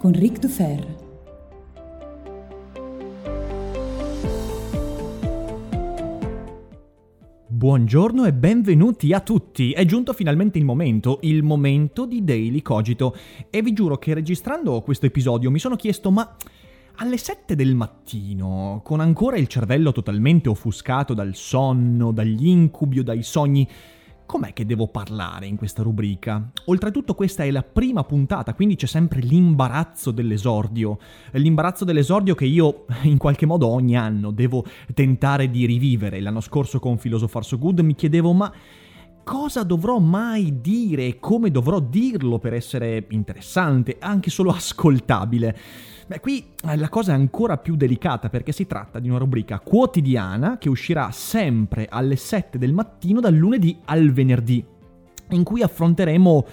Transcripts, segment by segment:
con Ric Dufer. Buongiorno e benvenuti a tutti. È giunto finalmente il momento, il momento di Daily Cogito. E vi giuro che registrando questo episodio mi sono chiesto ma alle 7 del mattino, con ancora il cervello totalmente offuscato dal sonno, dagli incubi o dai sogni, com'è che devo parlare in questa rubrica? Oltretutto questa è la prima puntata, quindi c'è sempre l'imbarazzo dell'esordio. L'imbarazzo dell'esordio che io in qualche modo ogni anno devo tentare di rivivere. L'anno scorso con Philosopher So Good mi chiedevo ma cosa dovrò mai dire e come dovrò dirlo per essere interessante, anche solo ascoltabile. Beh, qui la cosa è ancora più delicata perché si tratta di una rubrica quotidiana che uscirà sempre alle 7 del mattino dal lunedì al venerdì, in cui affronteremo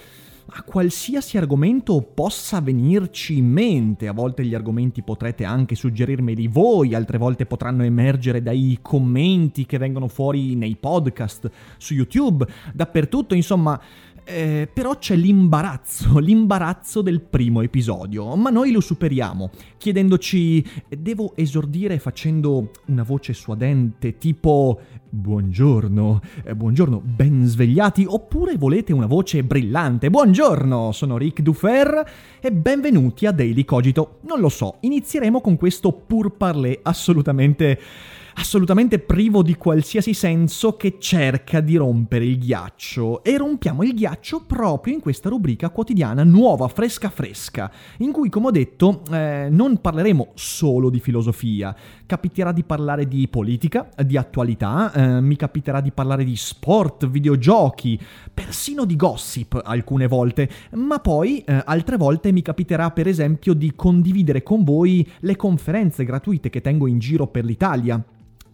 a qualsiasi argomento possa venirci in mente. A volte gli argomenti potrete anche suggerirmeli voi, altre volte potranno emergere dai commenti che vengono fuori nei podcast, su YouTube, dappertutto, insomma eh, però c'è l'imbarazzo, l'imbarazzo del primo episodio, ma noi lo superiamo, chiedendoci, devo esordire facendo una voce suadente tipo buongiorno, eh, buongiorno, ben svegliati, oppure volete una voce brillante, buongiorno, sono Rick Dufer e benvenuti a Daily Cogito. Non lo so, inizieremo con questo pur parler assolutamente assolutamente privo di qualsiasi senso che cerca di rompere il ghiaccio. E rompiamo il ghiaccio proprio in questa rubrica quotidiana nuova, fresca fresca, in cui, come ho detto, eh, non parleremo solo di filosofia. Capiterà di parlare di politica, di attualità, eh, mi capiterà di parlare di sport, videogiochi, persino di gossip alcune volte, ma poi eh, altre volte mi capiterà per esempio di condividere con voi le conferenze gratuite che tengo in giro per l'Italia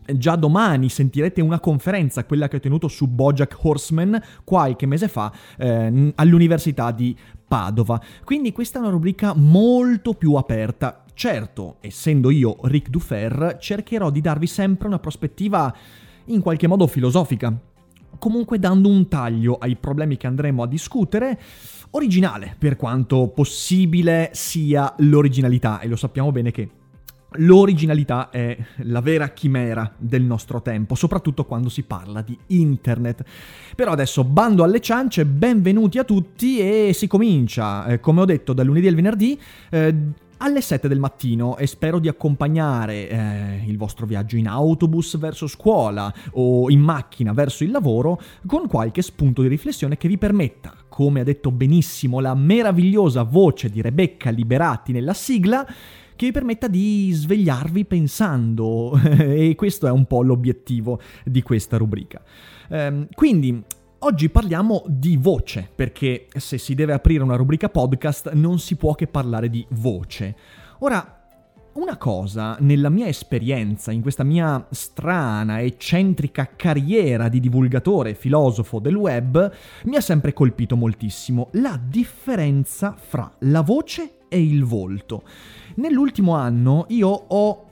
Già domani sentirete una conferenza, quella che ho tenuto su Bojack Horseman qualche mese fa eh, all'Università di Padova. Quindi questa è una rubrica molto più aperta. Certo, essendo io Ric Dufer, cercherò di darvi sempre una prospettiva in qualche modo filosofica. Comunque dando un taglio ai problemi che andremo a discutere, originale per quanto possibile sia l'originalità, e lo sappiamo bene che L'originalità è la vera chimera del nostro tempo, soprattutto quando si parla di internet. Però adesso bando alle ciance, benvenuti a tutti e si comincia, eh, come ho detto, dal lunedì al venerdì. Eh, alle 7 del mattino e spero di accompagnare eh, il vostro viaggio in autobus verso scuola o in macchina verso il lavoro con qualche spunto di riflessione che vi permetta, come ha detto benissimo la meravigliosa voce di Rebecca Liberati nella sigla, che vi permetta di svegliarvi pensando e questo è un po' l'obiettivo di questa rubrica. Ehm, quindi Oggi parliamo di voce, perché se si deve aprire una rubrica podcast non si può che parlare di voce. Ora, una cosa nella mia esperienza, in questa mia strana, eccentrica carriera di divulgatore filosofo del web, mi ha sempre colpito moltissimo la differenza fra la voce e il volto. Nell'ultimo anno io ho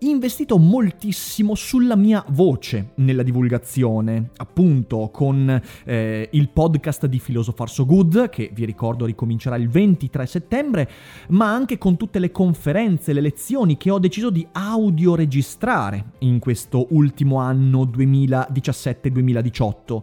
investito moltissimo sulla mia voce nella divulgazione, appunto con eh, il podcast di Philosopher So Good, che vi ricordo ricomincerà il 23 settembre, ma anche con tutte le conferenze, le lezioni che ho deciso di audio registrare in questo ultimo anno 2017-2018.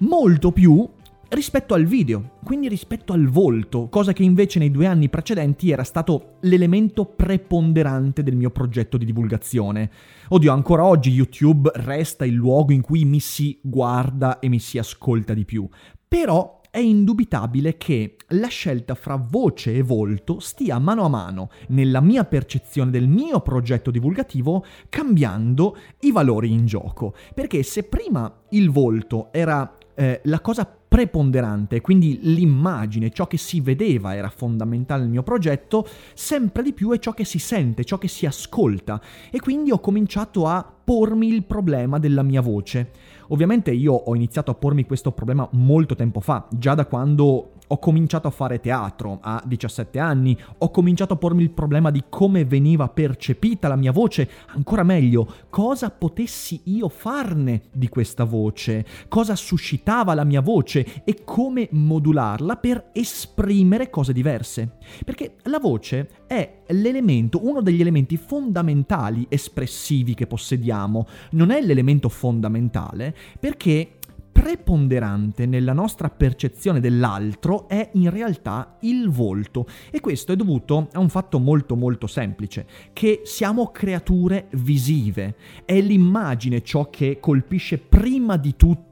Molto più rispetto al video, quindi rispetto al volto, cosa che invece nei due anni precedenti era stato l'elemento preponderante del mio progetto di divulgazione. Oddio, ancora oggi YouTube resta il luogo in cui mi si guarda e mi si ascolta di più, però è indubitabile che la scelta fra voce e volto stia mano a mano nella mia percezione del mio progetto divulgativo cambiando i valori in gioco. Perché se prima il volto era eh, la cosa preponderante, quindi l'immagine, ciò che si vedeva era fondamentale nel mio progetto, sempre di più è ciò che si sente, ciò che si ascolta e quindi ho cominciato a pormi il problema della mia voce. Ovviamente io ho iniziato a pormi questo problema molto tempo fa, già da quando ho cominciato a fare teatro a 17 anni, ho cominciato a pormi il problema di come veniva percepita la mia voce, ancora meglio, cosa potessi io farne di questa voce, cosa suscitava la mia voce e come modularla per esprimere cose diverse. Perché la voce è l'elemento, uno degli elementi fondamentali espressivi che possediamo, non è l'elemento fondamentale perché preponderante nella nostra percezione dell'altro è in realtà il volto. E questo è dovuto a un fatto molto molto semplice, che siamo creature visive, è l'immagine ciò che colpisce prima di tutto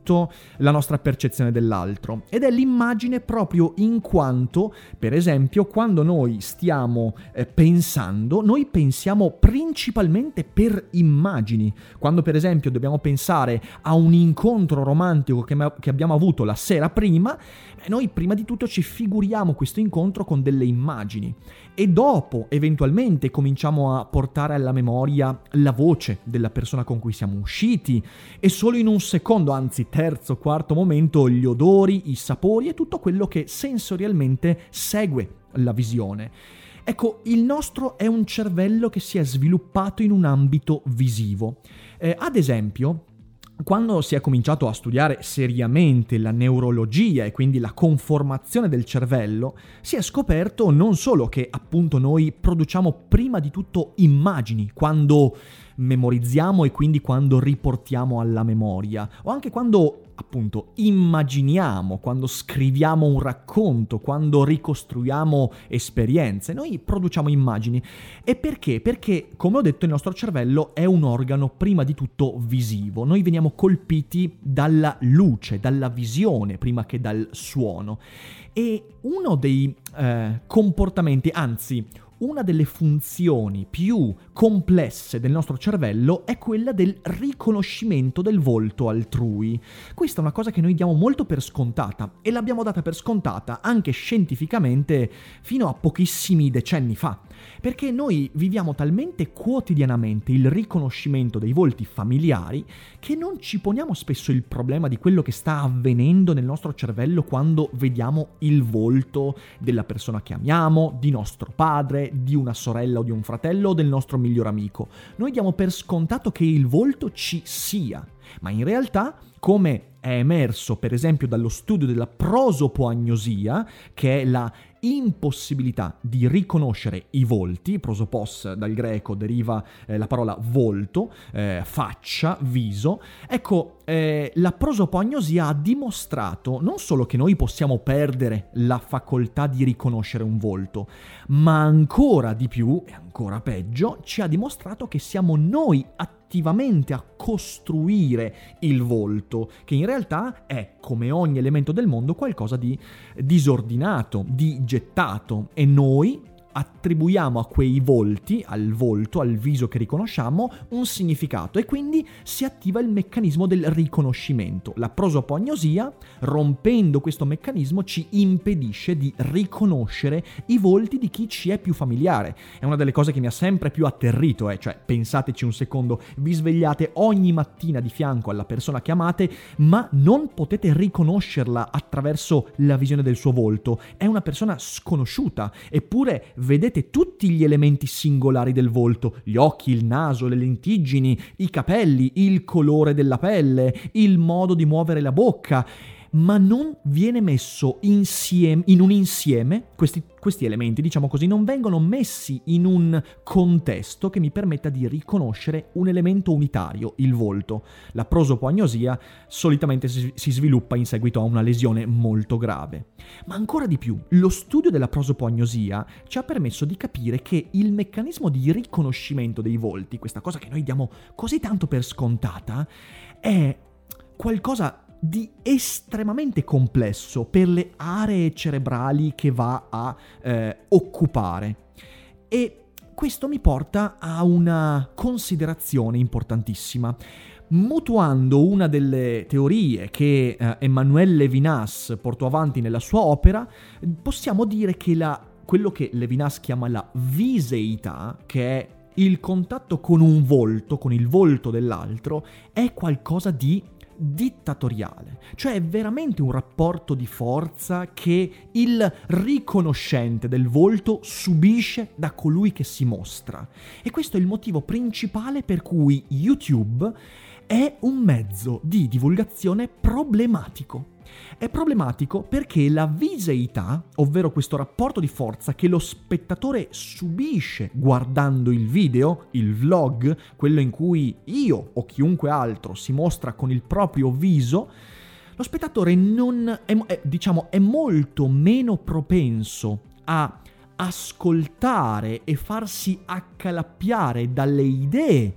la nostra percezione dell'altro ed è l'immagine proprio in quanto, per esempio, quando noi stiamo eh, pensando, noi pensiamo principalmente per immagini. Quando per esempio dobbiamo pensare a un incontro romantico che, che abbiamo avuto la sera prima, noi prima di tutto ci figuriamo questo incontro con delle immagini e dopo eventualmente cominciamo a portare alla memoria la voce della persona con cui siamo usciti e solo in un secondo, anzi terzo, quarto momento, gli odori, i sapori e tutto quello che sensorialmente segue la visione. Ecco, il nostro è un cervello che si è sviluppato in un ambito visivo. Eh, ad esempio, quando si è cominciato a studiare seriamente la neurologia e quindi la conformazione del cervello, si è scoperto non solo che appunto noi produciamo prima di tutto immagini quando memorizziamo e quindi quando riportiamo alla memoria, o anche quando appunto immaginiamo, quando scriviamo un racconto, quando ricostruiamo esperienze, noi produciamo immagini. E perché? Perché, come ho detto, il nostro cervello è un organo prima di tutto visivo. Noi veniamo colpiti dalla luce, dalla visione, prima che dal suono. E uno dei eh, comportamenti, anzi, una delle funzioni più complesse del nostro cervello è quella del riconoscimento del volto altrui. Questa è una cosa che noi diamo molto per scontata e l'abbiamo data per scontata anche scientificamente fino a pochissimi decenni fa, perché noi viviamo talmente quotidianamente il riconoscimento dei volti familiari che non ci poniamo spesso il problema di quello che sta avvenendo nel nostro cervello quando vediamo il volto della persona che amiamo, di nostro padre, di una sorella o di un fratello o del nostro miglior amico. Noi diamo per scontato che il volto ci sia, ma in realtà, come è emerso per esempio dallo studio della prosopoagnosia, che è la impossibilità di riconoscere i volti, prosopos dal greco deriva eh, la parola volto, eh, faccia, viso, ecco, eh, la prosopagnosia ha dimostrato non solo che noi possiamo perdere la facoltà di riconoscere un volto, ma ancora di più, e ancora peggio, ci ha dimostrato che siamo noi attivamente a costruire il volto, che in realtà è, come ogni elemento del mondo, qualcosa di disordinato, di gettato. E noi attribuiamo a quei volti, al volto, al viso che riconosciamo, un significato e quindi si attiva il meccanismo del riconoscimento. La prosopagnosia, rompendo questo meccanismo, ci impedisce di riconoscere i volti di chi ci è più familiare. È una delle cose che mi ha sempre più atterrito, eh? cioè pensateci un secondo, vi svegliate ogni mattina di fianco alla persona che amate, ma non potete riconoscerla attraverso la visione del suo volto. È una persona sconosciuta, eppure vedete tutti gli elementi singolari del volto, gli occhi, il naso, le lentiggini, i capelli, il colore della pelle, il modo di muovere la bocca ma non viene messo insieme, in un insieme, questi, questi, elementi, diciamo così, non vengono messi in un contesto che mi permetta di riconoscere un elemento unitario, il volto. La prosopagnosia solitamente si, si sviluppa in seguito a una lesione molto grave. Ma ancora di più, lo studio della prosopagnosia ci ha permesso di capire che il meccanismo di riconoscimento dei volti, questa cosa che noi diamo così tanto per scontata, è qualcosa di estremamente complesso per le aree cerebrali che va a eh, occupare. E questo mi porta a una considerazione importantissima. Mutuando una delle teorie che eh, Emmanuel Levinas portò avanti nella sua opera, possiamo dire che la, quello che Levinas chiama la viseità, che è il contatto con un volto, con il volto dell'altro, è qualcosa di dittatoriale, cioè è veramente un rapporto di forza che il riconoscente del volto subisce da colui che si mostra. E questo è il motivo principale per cui YouTube è un mezzo di divulgazione problematico. È problematico perché la viseità, ovvero questo rapporto di forza che lo spettatore subisce guardando il video, il vlog, quello in cui io o chiunque altro si mostra con il proprio viso, lo spettatore non è, è, diciamo, è molto meno propenso a ascoltare e farsi accalappiare dalle idee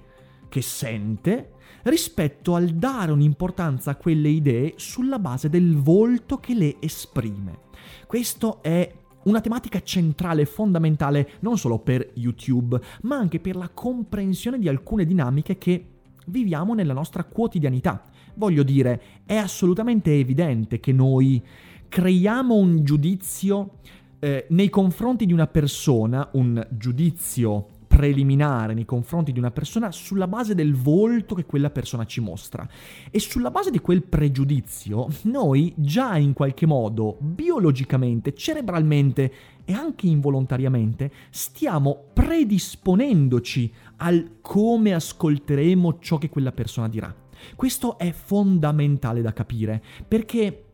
che sente rispetto al dare un'importanza a quelle idee sulla base del volto che le esprime. Questo è una tematica centrale e fondamentale non solo per YouTube, ma anche per la comprensione di alcune dinamiche che viviamo nella nostra quotidianità. Voglio dire, è assolutamente evidente che noi creiamo un giudizio eh, nei confronti di una persona, un giudizio preliminare nei confronti di una persona sulla base del volto che quella persona ci mostra. E sulla base di quel pregiudizio, noi già in qualche modo, biologicamente, cerebralmente e anche involontariamente, stiamo predisponendoci al come ascolteremo ciò che quella persona dirà. Questo è fondamentale da capire, perché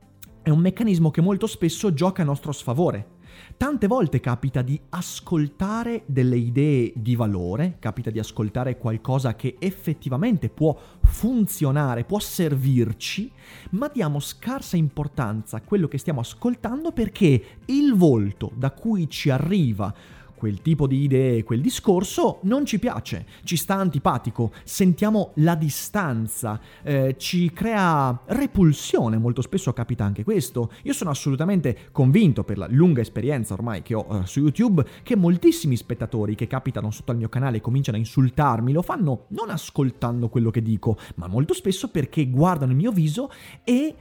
è un meccanismo che molto spesso gioca a nostro sfavore. Tante volte capita di ascoltare delle idee di valore, capita di ascoltare qualcosa che effettivamente può funzionare, può servirci, ma diamo scarsa importanza a quello che stiamo ascoltando perché il volto da cui ci arriva quel tipo di idee, quel discorso non ci piace, ci sta antipatico, sentiamo la distanza, eh, ci crea repulsione, molto spesso capita anche questo. Io sono assolutamente convinto per la lunga esperienza ormai che ho eh, su YouTube che moltissimi spettatori che capitano sotto al mio canale e cominciano a insultarmi lo fanno non ascoltando quello che dico, ma molto spesso perché guardano il mio viso e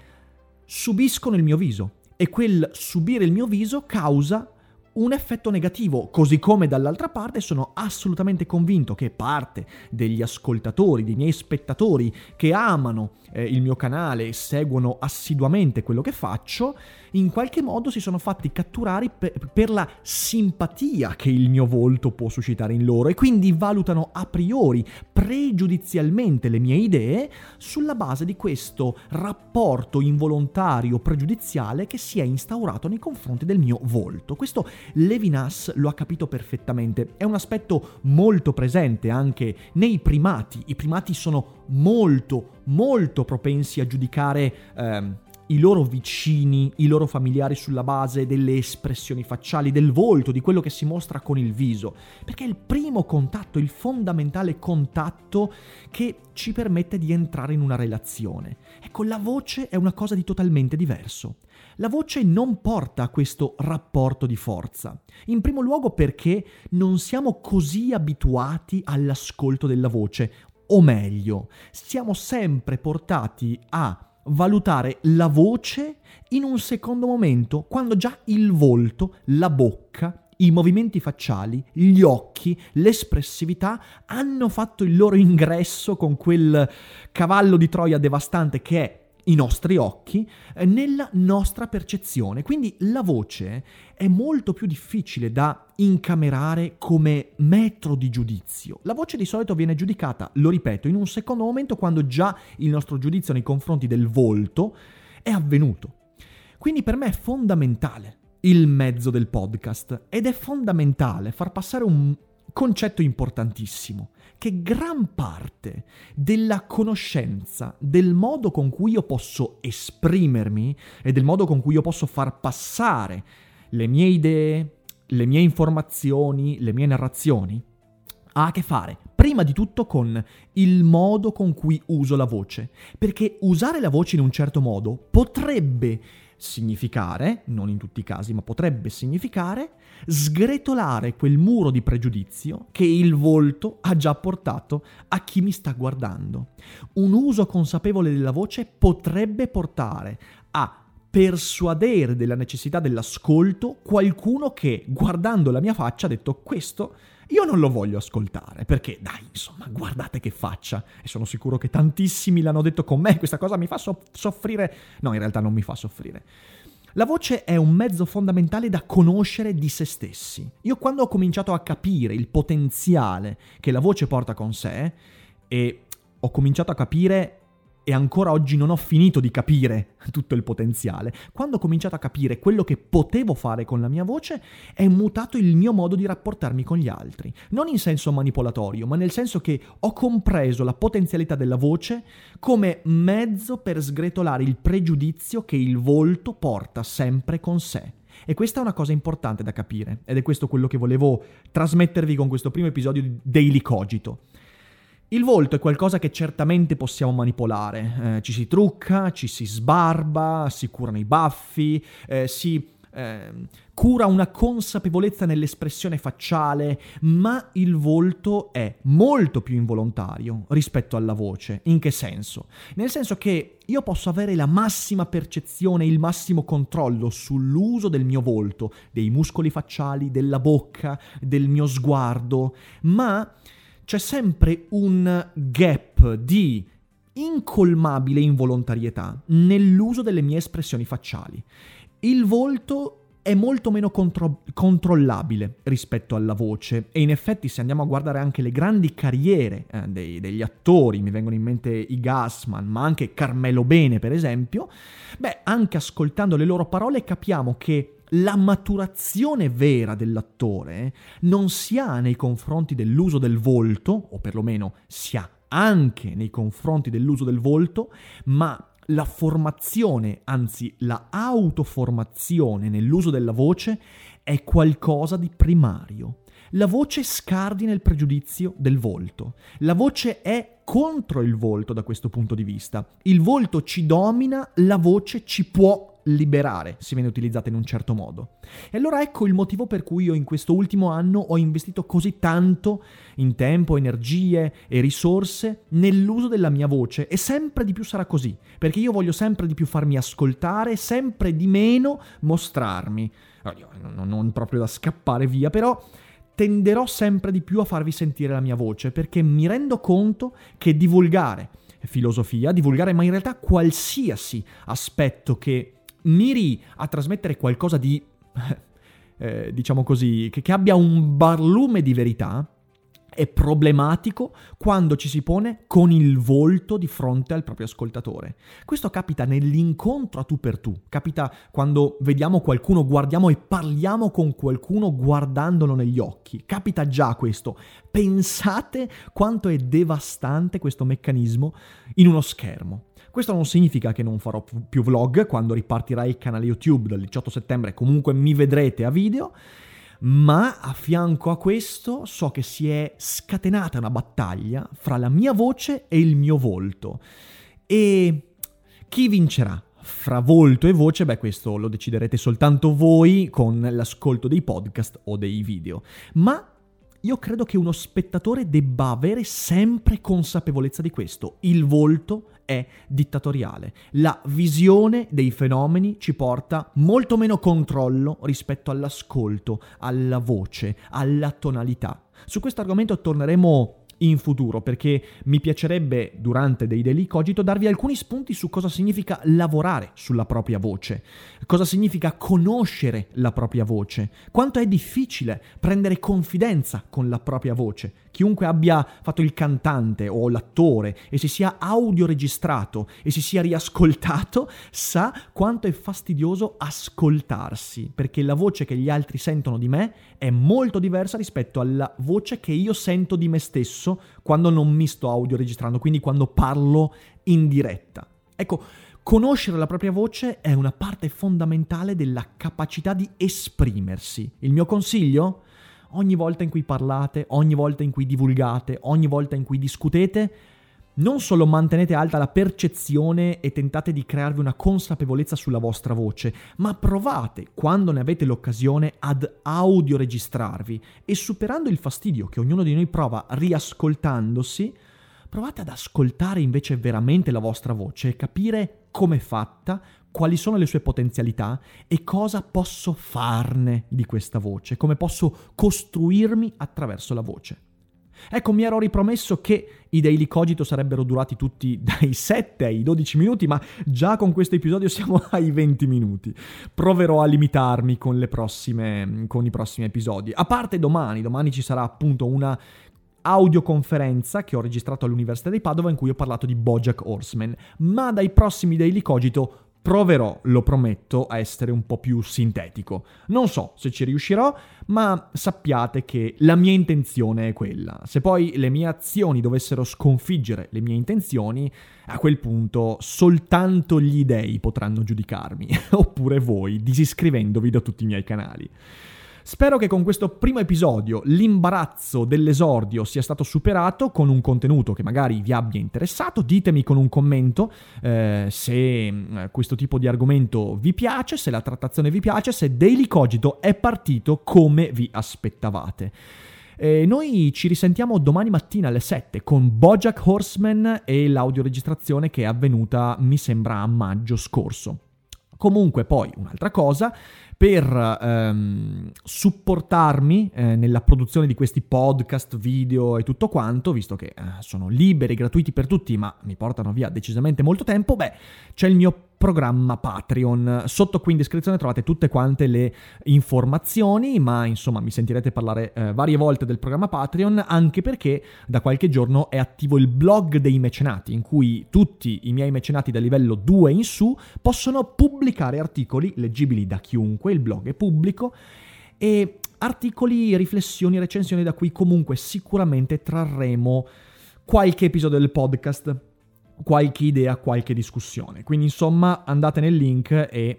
subiscono il mio viso. E quel subire il mio viso causa un effetto negativo, così come dall'altra parte sono assolutamente convinto che parte degli ascoltatori, dei miei spettatori che amano eh, il mio canale e seguono assiduamente quello che faccio, in qualche modo si sono fatti catturare per, per la simpatia che il mio volto può suscitare in loro e quindi valutano a priori, pregiudizialmente le mie idee sulla base di questo rapporto involontario pregiudiziale che si è instaurato nei confronti del mio volto. Questo Levinas lo ha capito perfettamente, è un aspetto molto presente anche nei primati, i primati sono molto, molto propensi a giudicare... Ehm, i loro vicini, i loro familiari sulla base delle espressioni facciali, del volto, di quello che si mostra con il viso, perché è il primo contatto, il fondamentale contatto che ci permette di entrare in una relazione. Ecco, la voce è una cosa di totalmente diverso. La voce non porta a questo rapporto di forza. In primo luogo perché non siamo così abituati all'ascolto della voce, o meglio, siamo sempre portati a valutare la voce in un secondo momento, quando già il volto, la bocca, i movimenti facciali, gli occhi, l'espressività hanno fatto il loro ingresso con quel cavallo di Troia devastante che è i nostri occhi, eh, nella nostra percezione. Quindi la voce è molto più difficile da incamerare come metro di giudizio. La voce di solito viene giudicata, lo ripeto, in un secondo momento quando già il nostro giudizio nei confronti del volto è avvenuto. Quindi per me è fondamentale il mezzo del podcast ed è fondamentale far passare un concetto importantissimo, che gran parte della conoscenza, del modo con cui io posso esprimermi e del modo con cui io posso far passare le mie idee, le mie informazioni, le mie narrazioni, ha a che fare prima di tutto con il modo con cui uso la voce, perché usare la voce in un certo modo potrebbe significare, non in tutti i casi, ma potrebbe significare sgretolare quel muro di pregiudizio che il volto ha già portato a chi mi sta guardando. Un uso consapevole della voce potrebbe portare a persuadere della necessità dell'ascolto qualcuno che, guardando la mia faccia, ha detto questo io non lo voglio ascoltare perché, dai, insomma, guardate che faccia. E sono sicuro che tantissimi l'hanno detto con me, questa cosa mi fa so- soffrire. No, in realtà non mi fa soffrire. La voce è un mezzo fondamentale da conoscere di se stessi. Io quando ho cominciato a capire il potenziale che la voce porta con sé e ho cominciato a capire e ancora oggi non ho finito di capire tutto il potenziale. Quando ho cominciato a capire quello che potevo fare con la mia voce, è mutato il mio modo di rapportarmi con gli altri. Non in senso manipolatorio, ma nel senso che ho compreso la potenzialità della voce come mezzo per sgretolare il pregiudizio che il volto porta sempre con sé. E questa è una cosa importante da capire, ed è questo quello che volevo trasmettervi con questo primo episodio di Daily Cogito. Il volto è qualcosa che certamente possiamo manipolare, eh, ci si trucca, ci si sbarba, si curano i baffi, eh, si eh, cura una consapevolezza nell'espressione facciale, ma il volto è molto più involontario rispetto alla voce. In che senso? Nel senso che io posso avere la massima percezione, il massimo controllo sull'uso del mio volto, dei muscoli facciali, della bocca, del mio sguardo, ma c'è sempre un gap di incolmabile involontarietà nell'uso delle mie espressioni facciali. Il volto è molto meno contro- controllabile rispetto alla voce e in effetti se andiamo a guardare anche le grandi carriere eh, dei, degli attori, mi vengono in mente i Gassman, ma anche Carmelo Bene per esempio, beh anche ascoltando le loro parole capiamo che la maturazione vera dell'attore non si ha nei confronti dell'uso del volto, o perlomeno si ha anche nei confronti dell'uso del volto, ma la formazione, anzi la autoformazione nell'uso della voce è qualcosa di primario. La voce scardina il pregiudizio del volto. La voce è contro il volto da questo punto di vista. Il volto ci domina, la voce ci può liberare se viene utilizzata in un certo modo. E allora ecco il motivo per cui io in questo ultimo anno ho investito così tanto in tempo, energie e risorse nell'uso della mia voce e sempre di più sarà così, perché io voglio sempre di più farmi ascoltare, sempre di meno mostrarmi. Non proprio da scappare via, però tenderò sempre di più a farvi sentire la mia voce, perché mi rendo conto che divulgare filosofia, divulgare ma in realtà qualsiasi aspetto che miri a trasmettere qualcosa di, eh, diciamo così, che, che abbia un barlume di verità, è problematico quando ci si pone con il volto di fronte al proprio ascoltatore. Questo capita nell'incontro a tu per tu, capita quando vediamo qualcuno, guardiamo e parliamo con qualcuno guardandolo negli occhi. Capita già questo. Pensate quanto è devastante questo meccanismo in uno schermo. Questo non significa che non farò più vlog quando ripartirà il canale YouTube dal 18 settembre, comunque mi vedrete a video, ma a fianco a questo so che si è scatenata una battaglia fra la mia voce e il mio volto. E chi vincerà? Fra volto e voce, beh, questo lo deciderete soltanto voi con l'ascolto dei podcast o dei video. Ma io credo che uno spettatore debba avere sempre consapevolezza di questo. Il volto è dittatoriale. La visione dei fenomeni ci porta molto meno controllo rispetto all'ascolto, alla voce, alla tonalità. Su questo argomento torneremo in futuro perché mi piacerebbe durante dei Daily Cogito darvi alcuni spunti su cosa significa lavorare sulla propria voce, cosa significa conoscere la propria voce, quanto è difficile prendere confidenza con la propria voce. Chiunque abbia fatto il cantante o l'attore e si sia audioregistrato e si sia riascoltato sa quanto è fastidioso ascoltarsi perché la voce che gli altri sentono di me è molto diversa rispetto alla voce che io sento di me stesso quando non mi sto audio registrando, quindi quando parlo in diretta. Ecco, conoscere la propria voce è una parte fondamentale della capacità di esprimersi. Il mio consiglio? Ogni volta in cui parlate, ogni volta in cui divulgate, ogni volta in cui discutete, non solo mantenete alta la percezione e tentate di crearvi una consapevolezza sulla vostra voce, ma provate, quando ne avete l'occasione, ad audioregistrarvi. E superando il fastidio che ognuno di noi prova riascoltandosi, provate ad ascoltare invece veramente la vostra voce e capire come è fatta, quali sono le sue potenzialità e cosa posso farne di questa voce, come posso costruirmi attraverso la voce. Ecco, mi ero ripromesso che i Daily Cogito sarebbero durati tutti dai 7 ai 12 minuti, ma già con questo episodio siamo ai 20 minuti. Proverò a limitarmi con, prossime, con i prossimi episodi. A parte domani, domani ci sarà appunto una audioconferenza che ho registrato all'Università di Padova in cui ho parlato di Bojack Horseman, ma dai prossimi Daily Cogito Proverò, lo prometto, a essere un po' più sintetico. Non so se ci riuscirò, ma sappiate che la mia intenzione è quella. Se poi le mie azioni dovessero sconfiggere le mie intenzioni, a quel punto soltanto gli dei potranno giudicarmi, oppure voi, disiscrivendovi da tutti i miei canali. Spero che con questo primo episodio l'imbarazzo dell'esordio sia stato superato con un contenuto che magari vi abbia interessato. Ditemi con un commento eh, se eh, questo tipo di argomento vi piace, se la trattazione vi piace, se Daily Cogito è partito come vi aspettavate. E noi ci risentiamo domani mattina alle 7 con Bojack Horseman e l'audioregistrazione che è avvenuta, mi sembra, a maggio scorso. Comunque poi un'altra cosa, per ehm, supportarmi eh, nella produzione di questi podcast, video e tutto quanto, visto che eh, sono liberi, gratuiti per tutti, ma mi portano via decisamente molto tempo, beh, c'è il mio programma Patreon. Sotto qui in descrizione trovate tutte quante le informazioni, ma insomma mi sentirete parlare eh, varie volte del programma Patreon, anche perché da qualche giorno è attivo il blog dei mecenati, in cui tutti i miei mecenati da livello 2 in su possono pubblicare articoli leggibili da chiunque, il blog è pubblico, e articoli, riflessioni, recensioni da cui comunque sicuramente trarremo qualche episodio del podcast qualche idea, qualche discussione. Quindi insomma andate nel link e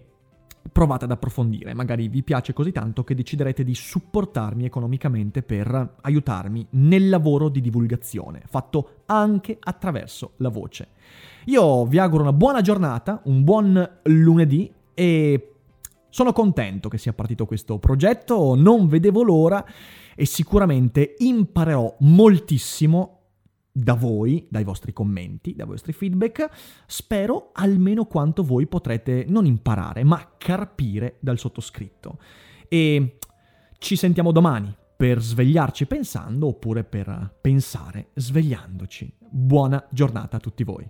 provate ad approfondire, magari vi piace così tanto che deciderete di supportarmi economicamente per aiutarmi nel lavoro di divulgazione, fatto anche attraverso la voce. Io vi auguro una buona giornata, un buon lunedì e sono contento che sia partito questo progetto, non vedevo l'ora e sicuramente imparerò moltissimo da voi, dai vostri commenti, dai vostri feedback, spero almeno quanto voi potrete non imparare, ma carpire dal sottoscritto. E ci sentiamo domani per svegliarci pensando oppure per pensare svegliandoci. Buona giornata a tutti voi.